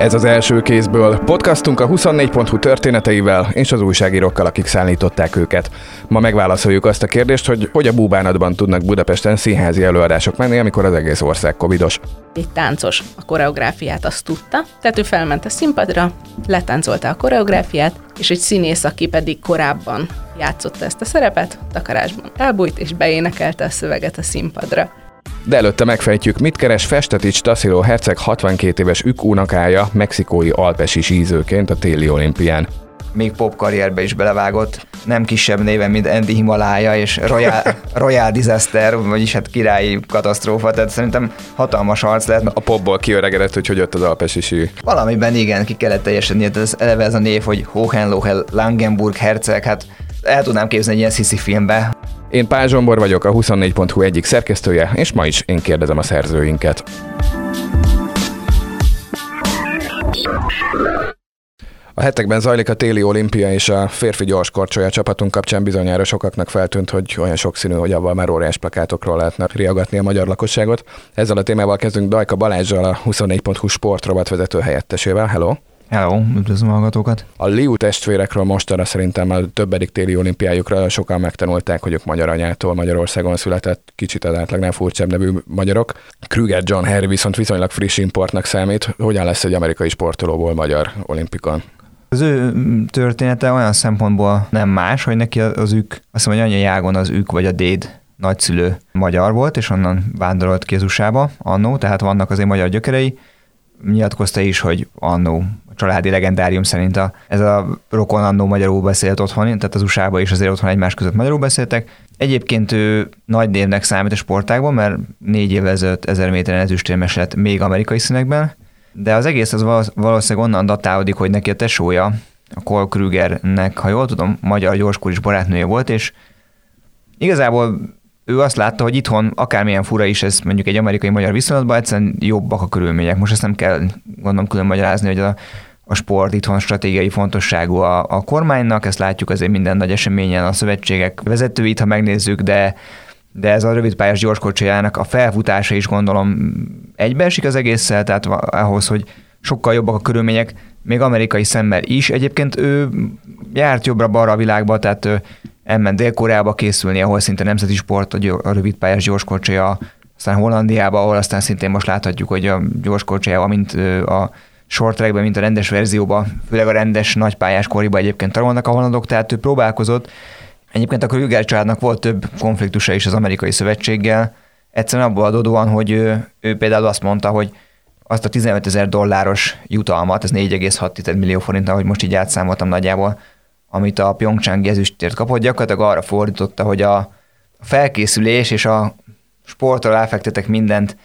Ez az első kézből. Podcastunk a 24.hu történeteivel és az újságírókkal, akik szállították őket. Ma megválaszoljuk azt a kérdést, hogy hogy a búbánatban tudnak Budapesten színházi előadások menni, amikor az egész ország covidos. Egy táncos a koreográfiát azt tudta, tehát ő felment a színpadra, letáncolta a koreográfiát, és egy színész, aki pedig korábban játszotta ezt a szerepet, takarásban elbújt és beénekelte a szöveget a színpadra. De előtte megfejtjük, mit keres Festetics Tassilo herceg 62 éves ük unokája mexikói alpesi sízőként a téli olimpián. Még pop karrierbe is belevágott, nem kisebb néven, mint Andy Himalaya és Royal, Royal Disaster, vagyis hát királyi katasztrófa, tehát szerintem hatalmas arc lehet. A popból kiöregedett, hogy hogy jött az alpesi sí. Valamiben igen, ki kellett teljesen hát ez eleve ez a név, hogy Hohenlohe Langenburg herceg, hát el tudnám képzelni egy ilyen sziszi filmbe. Én Pál Zsombor vagyok, a 24.hu egyik szerkesztője, és ma is én kérdezem a szerzőinket. A hetekben zajlik a téli olimpia, és a férfi gyorskorcsolya csapatunk kapcsán bizonyára sokaknak feltűnt, hogy olyan sokszínű, hogy avval már óriás plakátokról lehetne riagatni a magyar lakosságot. Ezzel a témával kezdünk Dajka Balázsjal, a 24.hu sportrovat vezető helyettesével. Hello! Hello, üdvözlöm a hallgatókat! A Liu testvérekről mostanra szerintem a többedik téli olimpiájukra sokan megtanulták, hogy ők magyar anyától Magyarországon született, kicsit az átlagnál furcsább nevű magyarok. Krüger John Harry viszont viszonylag friss importnak számít. Hogyan lesz egy amerikai sportolóból magyar olimpikon? Az ő története olyan szempontból nem más, hogy neki az ük, azt mondja, hogy anyja az ük vagy a déd nagyszülő magyar volt, és onnan vándorolt ki az USA-ba annó, tehát vannak azért magyar gyökerei. Nyilatkozta is, hogy annó családi legendárium szerint a, ez a rokon annó magyarul beszélt otthon, tehát az USA-ba is azért otthon egymás között magyarul beszéltek. Egyébként ő nagy névnek számít a sportágban, mert négy évvel ezelőtt ezer méteren ezüstérmes lett még amerikai színekben, de az egész az valószínűleg onnan datálódik, hogy neki a tesója, a Cole Krügernek, ha jól tudom, magyar gyorskor is barátnője volt, és igazából ő azt látta, hogy itthon akármilyen fura is ez mondjuk egy amerikai-magyar viszonylatban, egyszerűen jobbak a körülmények. Most ezt nem kell gondolom külön magyarázni, hogy a a sport itthon stratégiai fontosságú a, a kormánynak, ezt látjuk azért minden nagy eseményen, a szövetségek vezetőit, ha megnézzük, de de ez a rövidpályás gyorskocsijának a felfutása is gondolom egybeesik az egésszel, tehát ahhoz, hogy sokkal jobbak a körülmények, még amerikai szemmel is. Egyébként ő járt jobbra-balra a világba, tehát ő elment Dél-Koreába készülni, ahol szinte nemzeti sport a rövidpályás gyorskocsia, aztán Hollandiába, ahol aztán szintén most láthatjuk, hogy a gyorskocsiával, mint a short trackben, mint a rendes verzióba, főleg a rendes nagypályás koriba egyébként tanulnak a hollandok, tehát ő próbálkozott. Egyébként a Krüger családnak volt több konfliktusa is az amerikai szövetséggel, egyszerűen abból adódóan, hogy ő, ő például azt mondta, hogy azt a 15 ezer dolláros jutalmat, ez 4,6 millió forint, ahogy most így átszámoltam nagyjából, amit a Pyeongchang ezüstért kapott, gyakorlatilag arra fordította, hogy a felkészülés és a sportra elfektetek mindent,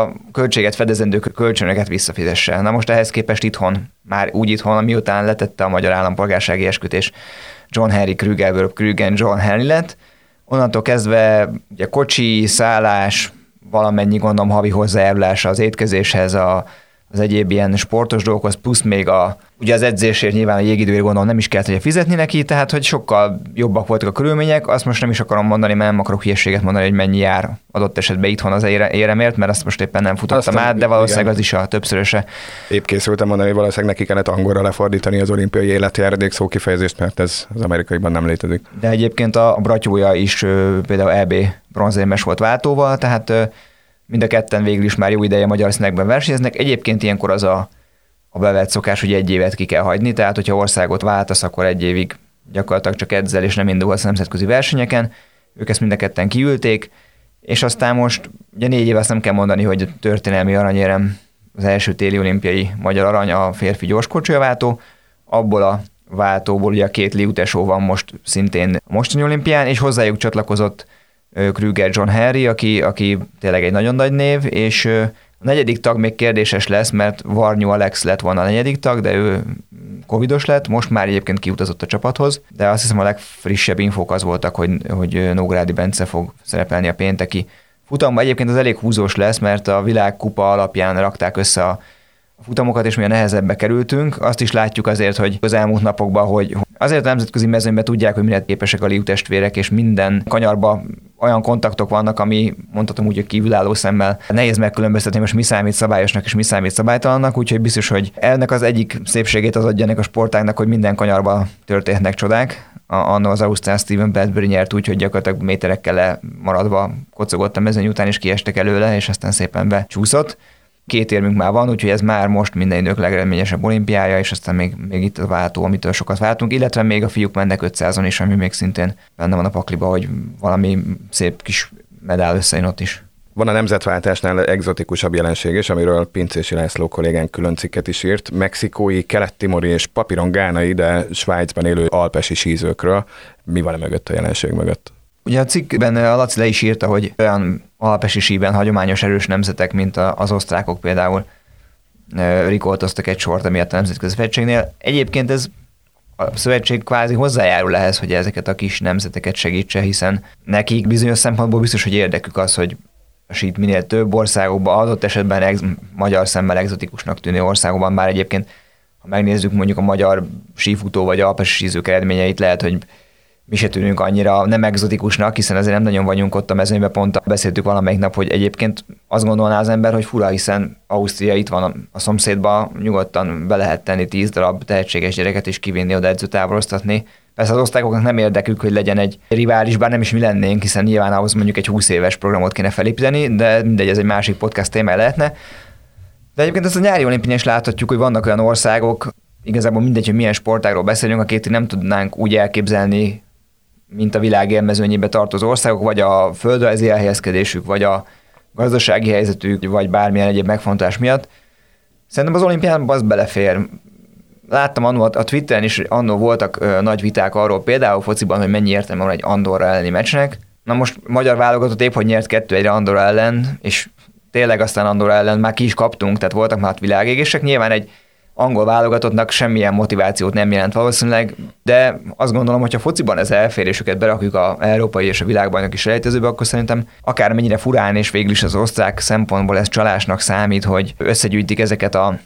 a költséget fedezendő kölcsönöket visszafizesse. Na most ehhez képest itthon, már úgy itthon, miután letette a magyar állampolgársági eskütés John Henry Krügerből Krügen John Henry lett, onnantól kezdve ugye kocsi, szállás, valamennyi gondolom havi hozzájárulása az étkezéshez, a, az egyéb ilyen sportos dolgokhoz, plusz még a, ugye az edzésért nyilván a jégidőért gondolom nem is kellett hogy fizetni neki, tehát hogy sokkal jobbak voltak a körülmények, azt most nem is akarom mondani, mert nem akarok hülyeséget mondani, hogy mennyi jár adott esetben itthon az éremért, mert azt most éppen nem futottam Aztán, át, de valószínűleg igen. az is a többszöröse. Épp készültem mondani, hogy valószínűleg neki kellett angolra lefordítani az olimpiai életjáradék szókifejezést, mert ez az amerikaiban nem létezik. De egyébként a bratyója is például EB bronzérmes volt váltóval, tehát mind a ketten végül is már jó ideje magyar színekben versenyeznek. Egyébként ilyenkor az a, a bevett szokás, hogy egy évet ki kell hagyni, tehát hogyha országot váltasz, akkor egy évig gyakorlatilag csak edzel, és nem indulhatsz nemzetközi versenyeken. Ők ezt mind a ketten kiülték, és aztán most, ugye négy éve azt nem kell mondani, hogy a történelmi aranyérem az első téli olimpiai magyar arany a férfi gyorskocsijaváltó, abból a váltóból ugye a két liutesó van most szintén a mostani olimpián, és hozzájuk csatlakozott Krüger John Henry, aki, aki tényleg egy nagyon nagy név, és a negyedik tag még kérdéses lesz, mert Varnyú Alex lett volna a negyedik tag, de ő covidos lett, most már egyébként kiutazott a csapathoz, de azt hiszem a legfrissebb infók az voltak, hogy, hogy Nógrádi Bence fog szerepelni a pénteki futamban. Egyébként az elég húzós lesz, mert a világkupa alapján rakták össze a futamokat, és milyen nehezebbe kerültünk. Azt is látjuk azért, hogy az elmúlt napokban, hogy azért a nemzetközi mezőnyben tudják, hogy mire képesek a testvérek, és minden kanyarba olyan kontaktok vannak, ami mondhatom úgy, hogy kívülálló szemmel nehéz megkülönböztetni, most mi számít szabályosnak és mi számít szabálytalannak, úgyhogy biztos, hogy ennek az egyik szépségét az adja ennek a sportágnak, hogy minden kanyarban történhetnek csodák. Anno az Ausztrál Steven Bradbury nyert úgy, hogy gyakorlatilag méterekkel maradva kocogott a mezőny után, és kiestek előle, és aztán szépen becsúszott két érmünk már van, úgyhogy ez már most minden idők legreményesebb olimpiája, és aztán még, még itt a váltó, amitől sokat váltunk, illetve még a fiúk mennek 500-on is, ami még szintén benne van a pakliba, hogy valami szép kis medál összejön ott is. Van a nemzetváltásnál egzotikusabb jelenség is, amiről Pincési László kollégánk külön cikket is írt. Mexikói, kelet-timori és papíron gánai, de Svájcban élő alpesi sízőkről. Mi van e mögött a jelenség mögött? Ugye a cikkben a Laci le is írta, hogy olyan alpesi síben hagyományos erős nemzetek, mint az osztrákok például rikoltoztak egy sort emiatt a Nemzetközi Szövetségnél. Egyébként ez a szövetség kvázi hozzájárul ehhez, hogy ezeket a kis nemzeteket segítse, hiszen nekik bizonyos szempontból biztos, hogy érdekük az, hogy sít minél több országokban, adott esetben ex- magyar szemmel egzotikusnak tűnő országokban, bár egyébként, ha megnézzük mondjuk a magyar sífutó vagy alpesi sízők eredményeit, lehet, hogy mi se tűnünk annyira nem egzotikusnak, hiszen azért nem nagyon vagyunk ott a mezőnyben, pont beszéltük valamelyik nap, hogy egyébként azt gondolná az ember, hogy fura, hiszen Ausztria itt van a szomszédban, nyugodtan be lehet tenni tíz darab tehetséges gyereket és kivinni oda edzőtáboroztatni. Persze az osztályoknak nem érdekük, hogy legyen egy rivális, bár nem is mi lennénk, hiszen nyilván ahhoz mondjuk egy 20 éves programot kéne felépíteni, de mindegy, ez egy másik podcast téma lehetne. De egyébként ezt a nyári olimpián is láthatjuk, hogy vannak olyan országok, igazából mindegy, hogy milyen sportágról beszélünk, akit nem tudnánk úgy elképzelni, mint a világ élmezőnyébe tartozó országok, vagy a földrajzi elhelyezkedésük, vagy a gazdasági helyzetük, vagy bármilyen egyéb megfontolás miatt. Szerintem az olimpián az belefér. Láttam annó a Twitteren is, annó voltak ö, nagy viták arról, például fociban, hogy mennyi értelme van egy Andorra elleni meccsnek. Na most magyar válogatott épp, hogy nyert kettő egyre Andorra ellen, és tényleg aztán Andorra ellen már ki is kaptunk, tehát voltak már világégések. Nyilván egy angol válogatottnak semmilyen motivációt nem jelent valószínűleg, de azt gondolom, hogy ha fociban ez elfér, és őket berakjuk a európai és a világbajnoki selejtezőbe, akkor szerintem akármennyire furán és végül is az osztrák szempontból ez csalásnak számít, hogy összegyűjtik ezeket a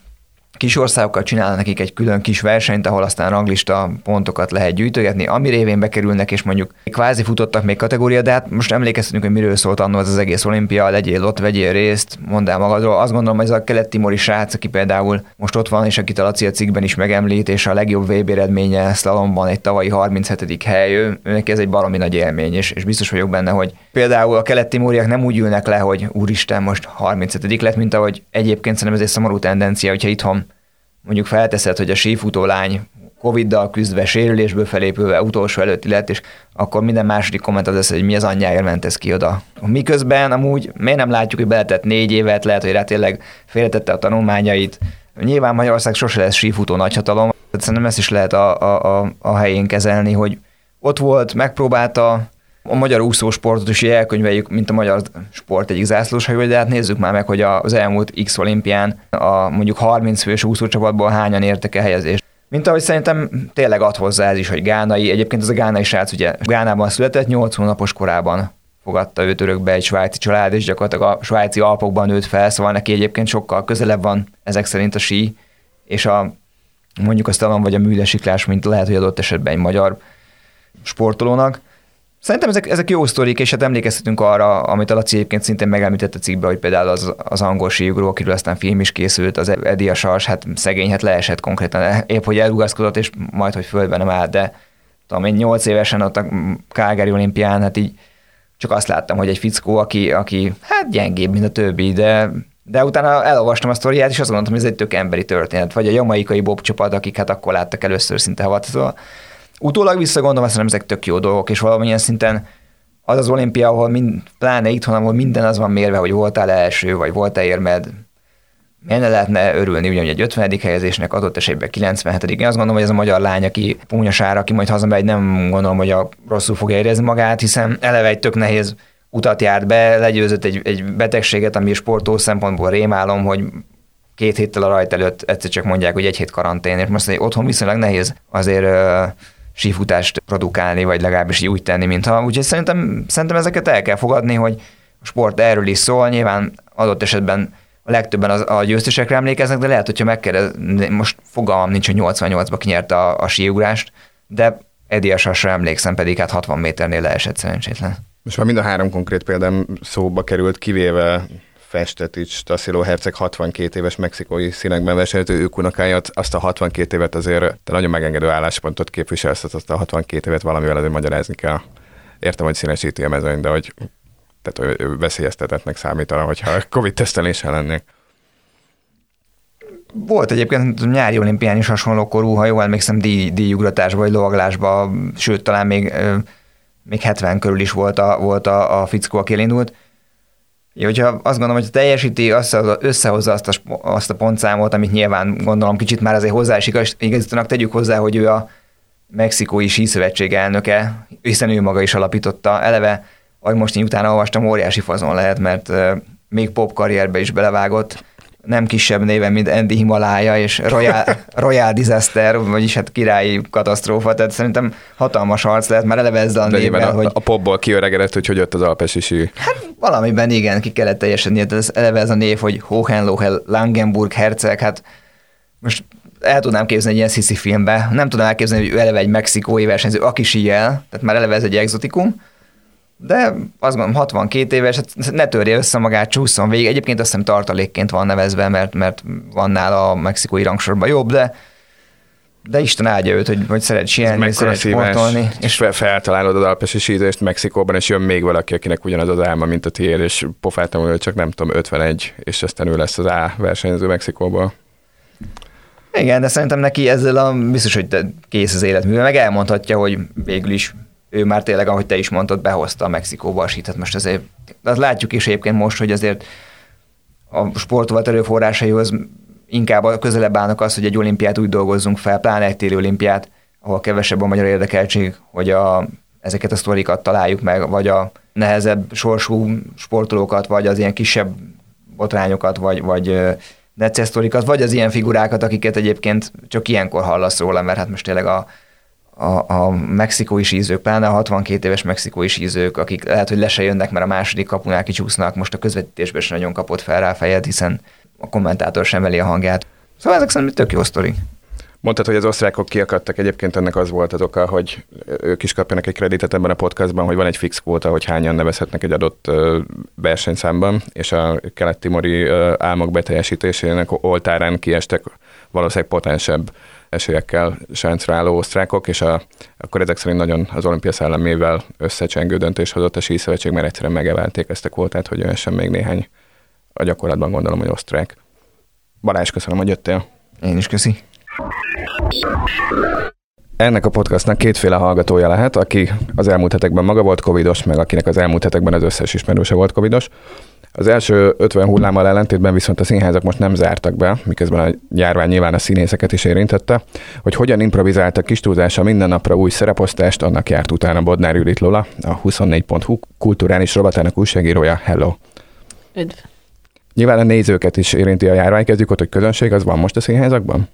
kis országokkal csinálnak nekik egy külön kis versenyt, ahol aztán ranglista pontokat lehet gyűjtögetni, ami révén bekerülnek, és mondjuk kvázi futottak még kategória, de hát most emlékeztetünk, hogy miről szólt annó az, az egész olimpia, legyél ott, vegyél részt, mondd el magadról. Azt gondolom, hogy ez a kelet-timori srác, aki például most ott van, és akit a Laci a cikkben is megemlít, és a legjobb VB eredménye slalomban egy tavalyi 37. hely, ő, őnek ez egy baromi nagy élmény, és, és biztos vagyok benne, hogy például a kelet-timoriak nem úgy ülnek le, hogy úristen, most 37. lett, mint ahogy egyébként szerintem ez egy szomorú tendencia, hogyha itthon mondjuk felteszed, hogy a sífutó lány Covid-dal küzdve, sérülésből felépülve utolsó előtti lett, és akkor minden második komment az lesz, hogy mi az anyjáért ment ez ki oda. Miközben amúgy miért nem látjuk, hogy beletett négy évet, lehet, hogy rá tényleg félretette a tanulmányait. Nyilván Magyarország sose lesz sífutó nagyhatalom, tehát szerintem ezt is lehet a, a, a, a helyén kezelni, hogy ott volt, megpróbálta, a magyar úszósportot is elkönyveljük, mint a magyar sport egyik zászlóshajó, de hát nézzük már meg, hogy az elmúlt X olimpián a mondjuk 30 fős úszócsapatból hányan értek el helyezést. Mint ahogy szerintem tényleg ad hozzá ez is, hogy Gánai, egyébként az a Gánai srác ugye Gánában született, 8 hónapos korában fogadta őt örökbe egy svájci család, és gyakorlatilag a svájci alpokban nőtt fel, szóval neki egyébként sokkal közelebb van ezek szerint a sí, és a mondjuk a slalom vagy a műdesiklás, mint lehet, hogy adott esetben egy magyar sportolónak. Szerintem ezek, ezek jó sztorik, és hát emlékeztetünk arra, amit a Laci egyébként szintén megemlített a cikkbe, hogy például az, az angol síugró, akiről aztán film is készült, az Edi a Sars, hát szegény, hát leesett konkrétan, épp hogy elrugaszkodott, és majd, hogy földben nem állt, de tudom én, nyolc évesen ott a Calgary olimpián, hát így csak azt láttam, hogy egy fickó, aki, aki hát gyengébb, mint a többi, de de utána elolvastam a sztoriát, és azt gondoltam, hogy ez egy tök emberi történet. Vagy a jamaikai bob csapat, akik hát akkor láttak először szinte havat. Utólag visszagondolom, azt mondom, ezek tök jó dolgok, és valamilyen szinten az az olimpia, ahol mind, pláne itthon, ahol minden az van mérve, hogy voltál első, vagy voltál érmed, miért ne lehetne örülni ugyanúgy egy 50. helyezésnek, adott esetben 97. Én azt gondolom, hogy ez a magyar lány, aki púnyasára, aki majd hazamegy, nem gondolom, hogy a rosszul fogja érezni magát, hiszen eleve egy tök nehéz utat járt be, legyőzött egy, egy betegséget, ami sportó szempontból rémálom, hogy két héttel a rajt előtt egyszer csak mondják, hogy egy hét karantén, és most egy otthon viszonylag nehéz azért sífutást produkálni, vagy legalábbis úgy tenni, mintha. Úgyhogy szerintem, szerintem ezeket el kell fogadni, hogy a sport erről is szól, nyilván adott esetben a legtöbben az, a győztesekre emlékeznek, de lehet, hogyha megkérdez, most fogalmam nincs, hogy 88-ba kinyerte a, a síugrást, de Eddie Asasra emlékszem, pedig hát 60 méternél leesett szerencsétlen. Most már mind a három konkrét példám szóba került, kivéve Festetics, Tassilo Herceg 62 éves mexikói színekben versenyző ők unokáját, azt a 62 évet azért te nagyon megengedő álláspontot képviselsz, azt a 62 évet valamivel azért magyarázni kell. Értem, hogy színesíti a mezőny, de hogy, tehát, hogy veszélyeztetetnek számítana, hogyha Covid tesztelésen lennék. Volt egyébként nyári olimpián is hasonló korú, ha jól emlékszem, díj, díjugratásba vagy lovaglásba, sőt, talán még, még 70 körül is volt a, volt a, a fickó, aki elindult. Hogyha azt gondolom, hogy teljesíti, összehozza azt a, azt a pontszámot, amit nyilván gondolom kicsit már azért hozzá is igazítanak, tegyük hozzá, hogy ő a Mexikói Síszövetség elnöke, hiszen ő maga is alapította. Eleve, ahogy most én utána olvastam, óriási fazon lehet, mert még pop karrierbe is belevágott, nem kisebb néven, mint Andy Himalaya és Royal, Royal Disaster, vagyis hát királyi katasztrófa, tehát szerintem hatalmas arc lehet, már eleve ezzel a névvel, a, hogy... a popból kiöregedett, hogy hogy jött az alpesi sí. Hát valamiben igen, ki kellett teljesen tehát ez eleve ez a név, hogy Hohenlohe Langenburg herceg, hát most el tudnám képzelni egy ilyen sziszi filmbe, nem tudnám elképzelni, hogy ő eleve egy mexikói versenyző, aki síjel, tehát már eleve ez egy exotikum, de azt gondolom 62 éves, hát ne törje össze magát, csúszson végig. Egyébként azt hiszem tartalékként van nevezve, mert, mert van nála a mexikói rangsorban jobb, de de Isten áldja őt, hogy, hogy szeret sielni, szeret sportolni. És feltalálod az alpesi sízést Mexikóban, és jön még valaki, akinek ugyanaz az álma, mint a tiéd, és pofáltam, hogy csak nem tudom, 51, és aztán ő lesz az A versenyző Mexikóból. Igen, de szerintem neki ezzel a, biztos, hogy kész az életműve, meg elmondhatja, hogy végül is ő már tényleg, ahogy te is mondtad, behozta a Mexikóba a sítet. Most azért, azt látjuk is egyébként most, hogy azért a sportolat erőforrásaihoz inkább a közelebb állnak az, hogy egy olimpiát úgy dolgozzunk fel, pláne egy téli olimpiát, ahol kevesebb a magyar érdekeltség, hogy a, ezeket a sztorikat találjuk meg, vagy a nehezebb sorsú sportolókat, vagy az ilyen kisebb botrányokat, vagy, vagy necces vagy az ilyen figurákat, akiket egyébként csak ilyenkor hallasz róla, mert hát most tényleg a, a, a mexikói sízők, pláne a 62 éves mexikói sízők, akik lehet, hogy le se jönnek, mert a második kapunál kicsúsznak, most a közvetítésben sem nagyon kapott fel rá fejed, hiszen a kommentátor sem veli a hangját. Szóval ezek szerintem tök jó sztori. Mondtad, hogy az osztrákok kiakadtak, egyébként ennek az volt az oka, hogy ők is kapjanak egy kreditet ebben a podcastban, hogy van egy fix kvóta, hogy hányan nevezhetnek egy adott versenyszámban, és a kelet-timori álmok beteljesítésének oltárán kiestek valószínűleg potensebb esélyekkel sáncra álló osztrákok, és a, akkor ezek szerint nagyon az olimpia szellemével összecsengő döntés hozott a síszövetség, mert egyszerűen megevelték ezt a kvótát, hogy sem még néhány a gyakorlatban gondolom, hogy osztrák. Balázs, köszönöm, hogy jöttél. Én is köszi. Ennek a podcastnak kétféle hallgatója lehet, aki az elmúlt hetekben maga volt covidos, meg akinek az elmúlt hetekben az összes ismerőse volt covidos. Az első 50 hullámmal ellentétben viszont a színházak most nem zártak be, miközben a járvány nyilván a színészeket is érintette, hogy hogyan improvizáltak kis túlzása minden napra új szereposztást, annak járt utána Bodnár Judit Lola, a 24.hu kulturális rovatának újságírója. Hello! Üdv! Nyilván a nézőket is érinti a járvány, kezdjük ott, hogy közönség az van most a színházakban?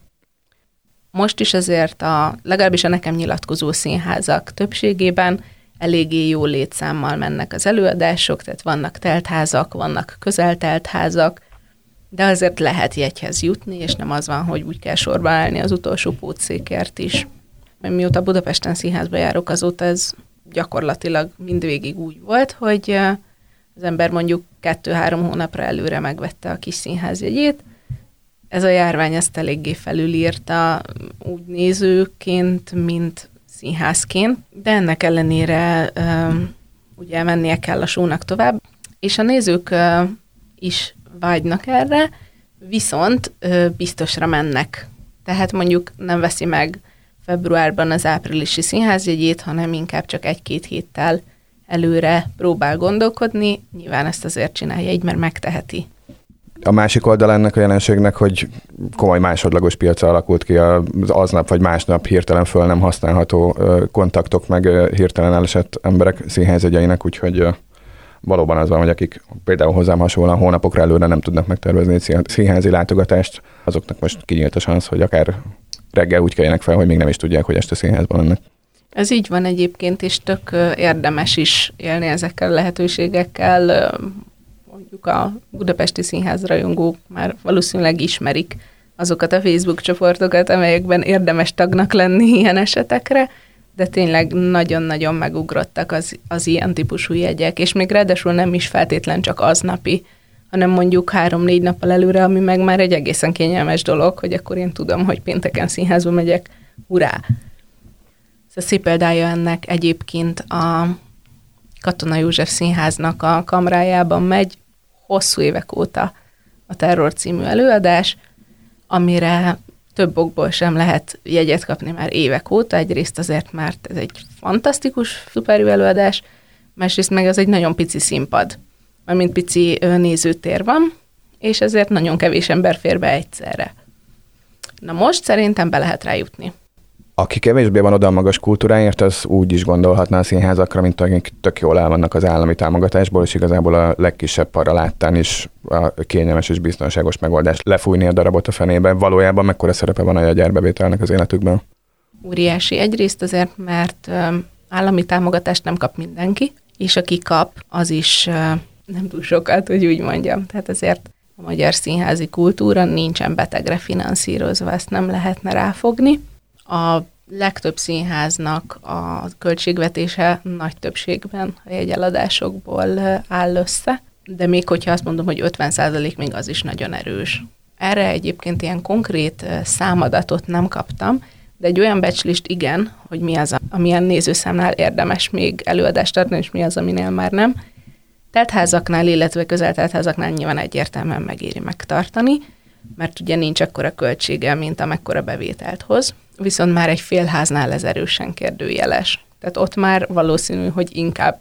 Most is azért a, legalábbis a nekem nyilatkozó színházak többségében eléggé jó létszámmal mennek az előadások, tehát vannak teltházak, vannak közeltelt házak, de azért lehet jegyhez jutni, és nem az van, hogy úgy kell sorba állni az utolsó pótszékért is. Mert mióta Budapesten színházba járok, azóta ez gyakorlatilag mindvégig úgy volt, hogy az ember mondjuk kettő-három hónapra előre megvette a kis színházjegyét, ez a járvány ezt eléggé felülírta úgy nézőként, mint színházként, de ennek ellenére ugye mennie kell a sónak tovább, és a nézők is vágynak erre, viszont biztosra mennek. Tehát mondjuk nem veszi meg februárban az áprilisi színházjegyét, hanem inkább csak egy-két héttel előre próbál gondolkodni. Nyilván ezt azért csinálja így, mert megteheti. A másik oldal ennek a jelenségnek, hogy komoly másodlagos piaca alakult ki az aznap vagy másnap hirtelen föl nem használható kontaktok, meg hirtelen elesett emberek színhelyzegyeinek, úgyhogy valóban az van, hogy akik például hozzám hasonlóan hónapokra előre nem tudnak megtervezni egy színházi látogatást, azoknak most kinyílt a szansz, hogy akár reggel úgy keljenek fel, hogy még nem is tudják, hogy este színházban lennek. Ez így van egyébként, és tök érdemes is élni ezekkel a lehetőségekkel, mondjuk a Budapesti Színház rajongók már valószínűleg ismerik azokat a Facebook csoportokat, amelyekben érdemes tagnak lenni ilyen esetekre, de tényleg nagyon-nagyon megugrottak az, az ilyen típusú jegyek, és még ráadásul nem is feltétlen csak aznapi, hanem mondjuk három-négy nappal előre, ami meg már egy egészen kényelmes dolog, hogy akkor én tudom, hogy pénteken színházba megyek, urá! Szóval szép példája ennek egyébként a Katona József Színháznak a kamrájában megy hosszú évek óta a Terror című előadás, amire több okból sem lehet jegyet kapni már évek óta. Egyrészt azért, mert ez egy fantasztikus, szuperű előadás, másrészt meg ez egy nagyon pici színpad, mint pici nézőtér van, és ezért nagyon kevés ember fér be egyszerre. Na most szerintem be lehet rájutni. Aki kevésbé van oda a magas kultúráért, az úgy is gondolhatná a színházakra, mint akik tök jól el vannak az állami támogatásból, és igazából a legkisebb para láttán is a kényelmes és biztonságos megoldás lefújni a darabot a fenébe. Valójában mekkora szerepe van a jegyárbevételnek az életükben? Óriási. Egyrészt azért, mert állami támogatást nem kap mindenki, és aki kap, az is nem túl sokat, hogy úgy mondjam. Tehát azért a magyar színházi kultúra nincsen betegre finanszírozva, ezt nem lehetne ráfogni. A legtöbb színháznak a költségvetése nagy többségben a jegyeladásokból áll össze, de még hogyha azt mondom, hogy 50% még az is nagyon erős. Erre egyébként ilyen konkrét számadatot nem kaptam, de egy olyan becslést igen, hogy mi az, amilyen nézőszámnál érdemes még előadást adni, és mi az, aminél már nem. Teltházaknál, illetve közelteltházaknál nyilván egyértelműen megéri megtartani, mert ugye nincs akkora költsége, mint amekkora bevételt hoz, viszont már egy félháznál ez erősen kérdőjeles. Tehát ott már valószínű, hogy inkább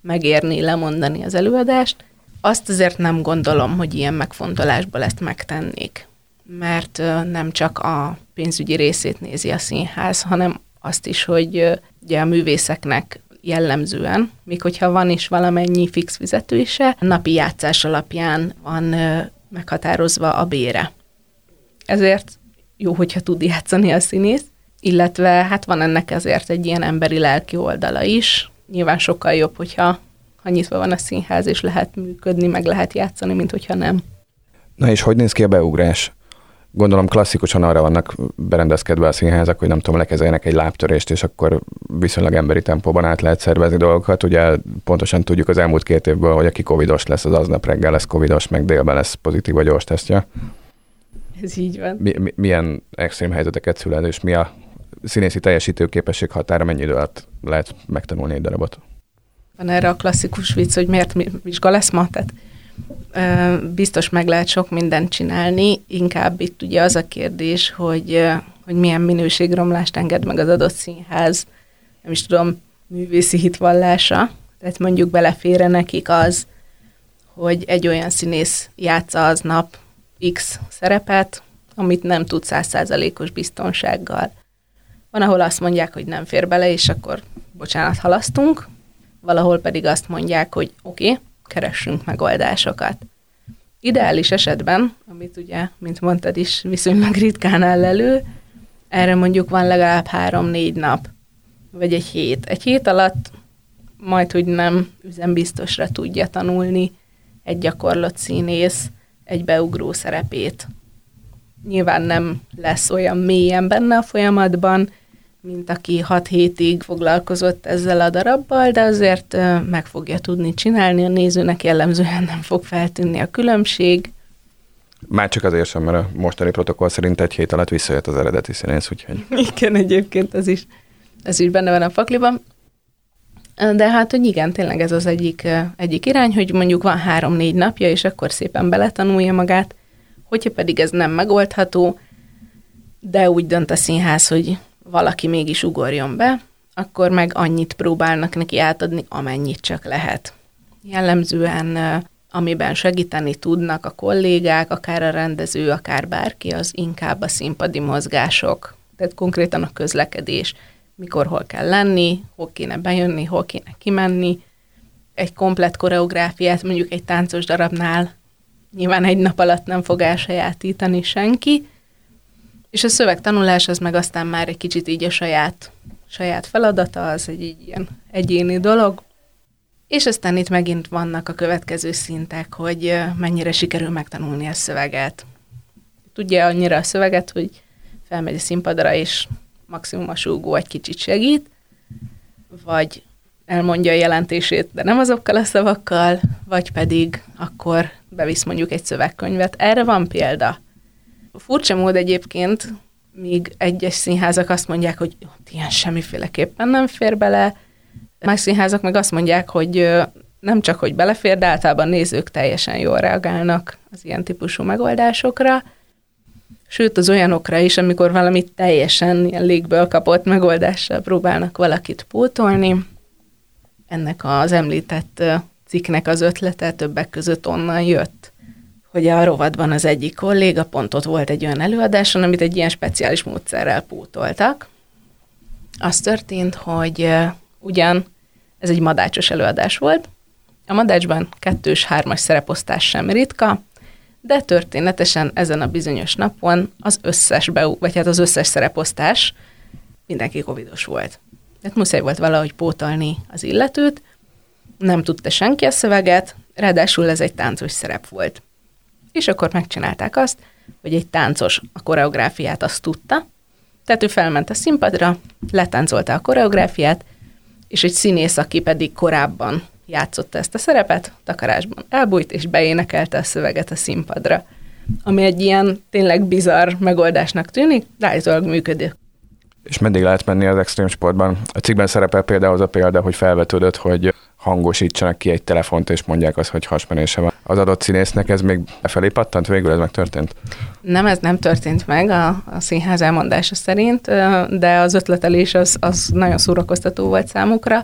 megérni lemondani az előadást. Azt azért nem gondolom, hogy ilyen megfontolásból ezt megtennék, mert nem csak a pénzügyi részét nézi a színház, hanem azt is, hogy ugye a művészeknek jellemzően, még hogyha van is valamennyi fix fizetőse, napi játszás alapján van meghatározva a bére. Ezért jó, hogyha tud játszani a színész, illetve hát van ennek azért egy ilyen emberi lelki oldala is. Nyilván sokkal jobb, hogyha ha nyitva van a színház, és lehet működni, meg lehet játszani, mint hogyha nem. Na és hogy néz ki a beugrás? Gondolom klasszikusan arra vannak berendezkedve a színházak, hogy nem tudom, lekezeljenek egy lábtörést, és akkor viszonylag emberi tempóban át lehet szervezni dolgokat. Ugye pontosan tudjuk az elmúlt két évből, hogy aki covidos lesz, az aznap reggel lesz covidos, meg délben lesz pozitív a gyors tesztje. Ez így van. Mi, mi, milyen extrém helyzeteket szül és mi a színészi teljesítőképesség határa, mennyi idő alatt lehet megtanulni egy darabot? Van erre a klasszikus vicc, hogy miért vizsga lesz ma, tehát biztos meg lehet sok mindent csinálni, inkább itt ugye az a kérdés, hogy, hogy milyen minőségromlást enged meg az adott színház, nem is tudom, művészi hitvallása, tehát mondjuk belefére nekik az, hogy egy olyan színész játsza aznap X szerepet, amit nem tud százszázalékos biztonsággal. Van, ahol azt mondják, hogy nem fér bele, és akkor bocsánat, halasztunk, valahol pedig azt mondják, hogy oké, okay, keressünk megoldásokat. Ideális esetben, amit ugye, mint mondtad is, viszonylag ritkán áll elő, erre mondjuk van legalább három-négy nap, vagy egy hét. Egy hét alatt majd, hogy nem üzembiztosra tudja tanulni egy gyakorlott színész egy beugró szerepét. Nyilván nem lesz olyan mélyen benne a folyamatban, mint aki hat hétig foglalkozott ezzel a darabbal, de azért meg fogja tudni csinálni, a nézőnek jellemzően nem fog feltűnni a különbség. Már csak azért sem, mert a mostani protokoll szerint egy hét alatt visszajött az eredeti színész, úgyhogy... Igen, egyébként ez is, ez is benne van a fakliban. De hát, hogy igen, tényleg ez az egyik, egyik irány, hogy mondjuk van három-négy napja, és akkor szépen beletanulja magát, hogyha pedig ez nem megoldható, de úgy dönt a színház, hogy valaki mégis ugorjon be, akkor meg annyit próbálnak neki átadni, amennyit csak lehet. Jellemzően, amiben segíteni tudnak a kollégák, akár a rendező, akár bárki, az inkább a színpadi mozgások, tehát konkrétan a közlekedés, mikor hol kell lenni, hol kéne bejönni, hol kéne kimenni, egy komplet koreográfiát mondjuk egy táncos darabnál nyilván egy nap alatt nem fog elsajátítani senki, és a szövegtanulás az meg aztán már egy kicsit így a saját, saját feladata, az egy ilyen egyéni dolog. És aztán itt megint vannak a következő szintek, hogy mennyire sikerül megtanulni a szöveget. Tudja annyira a szöveget, hogy felmegy a színpadra, és maximum a súgó egy kicsit segít, vagy elmondja a jelentését, de nem azokkal a szavakkal, vagy pedig akkor bevisz mondjuk egy szövegkönyvet. Erre van példa. Furcsa mód egyébként, míg egyes színházak azt mondják, hogy ilyen semmiféleképpen nem fér bele, más színházak meg azt mondják, hogy nem csak, hogy belefér, de általában nézők teljesen jól reagálnak az ilyen típusú megoldásokra, sőt az olyanokra is, amikor valamit teljesen ilyen légből kapott megoldással próbálnak valakit pótolni. Ennek az említett cikknek az ötlete többek között onnan jött, hogy a rovadban az egyik kolléga pont ott volt egy olyan előadáson, amit egy ilyen speciális módszerrel pótoltak. Az történt, hogy ugyan ez egy madácsos előadás volt, a madácsban kettős, hármas szereposztás sem ritka, de történetesen ezen a bizonyos napon az összes beú, vagy hát az összes szereposztás mindenki covidos volt. Tehát muszáj volt valahogy pótolni az illetőt, nem tudta senki a szöveget, ráadásul ez egy táncos szerep volt. És akkor megcsinálták azt, hogy egy táncos a koreográfiát azt tudta, tehát ő felment a színpadra, letáncolta a koreográfiát, és egy színész, aki pedig korábban játszotta ezt a szerepet, takarásban elbújt, és beénekelte a szöveget a színpadra. Ami egy ilyen tényleg bizarr megoldásnak tűnik, állítólag működik. És meddig lehet menni az extrém sportban? A cikkben szerepel például az a példa, hogy felvetődött, hogy hangosítsanak ki egy telefont, és mondják azt, hogy hasmenése van. Az adott színésznek ez még befelé pattant, végül ez megtörtént? Nem, ez nem történt meg a, a színház elmondása szerint, de az ötletelés az, az nagyon szórakoztató volt számukra.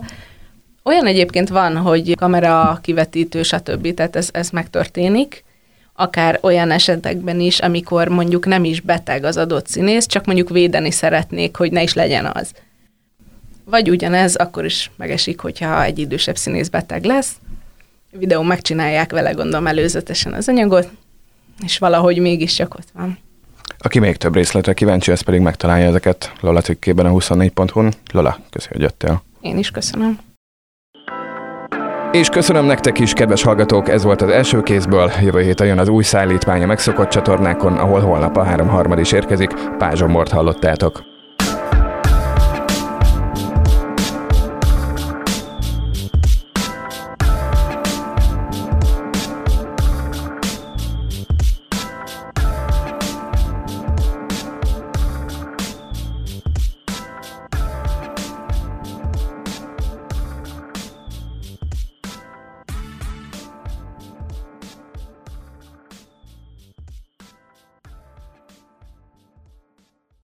Olyan egyébként van, hogy kamera, kivetítő, stb. Tehát ez, ez megtörténik, akár olyan esetekben is, amikor mondjuk nem is beteg az adott színész, csak mondjuk védeni szeretnék, hogy ne is legyen az. Vagy ugyanez, akkor is megesik, hogyha egy idősebb színész beteg lesz, videó megcsinálják vele, gondolom előzetesen az anyagot, és valahogy mégis csak ott van. Aki még több részletre kíváncsi, ez pedig megtalálja ezeket Lola cikkében a 24.hu-n. Lola, köszönöm, hogy jöttél. Én is köszönöm. És köszönöm nektek is, kedves hallgatók, ez volt az első kézből. Jövő héten jön az új szállítmány a megszokott csatornákon, ahol holnap a 3 harmad is érkezik. Pázsomort hallottátok.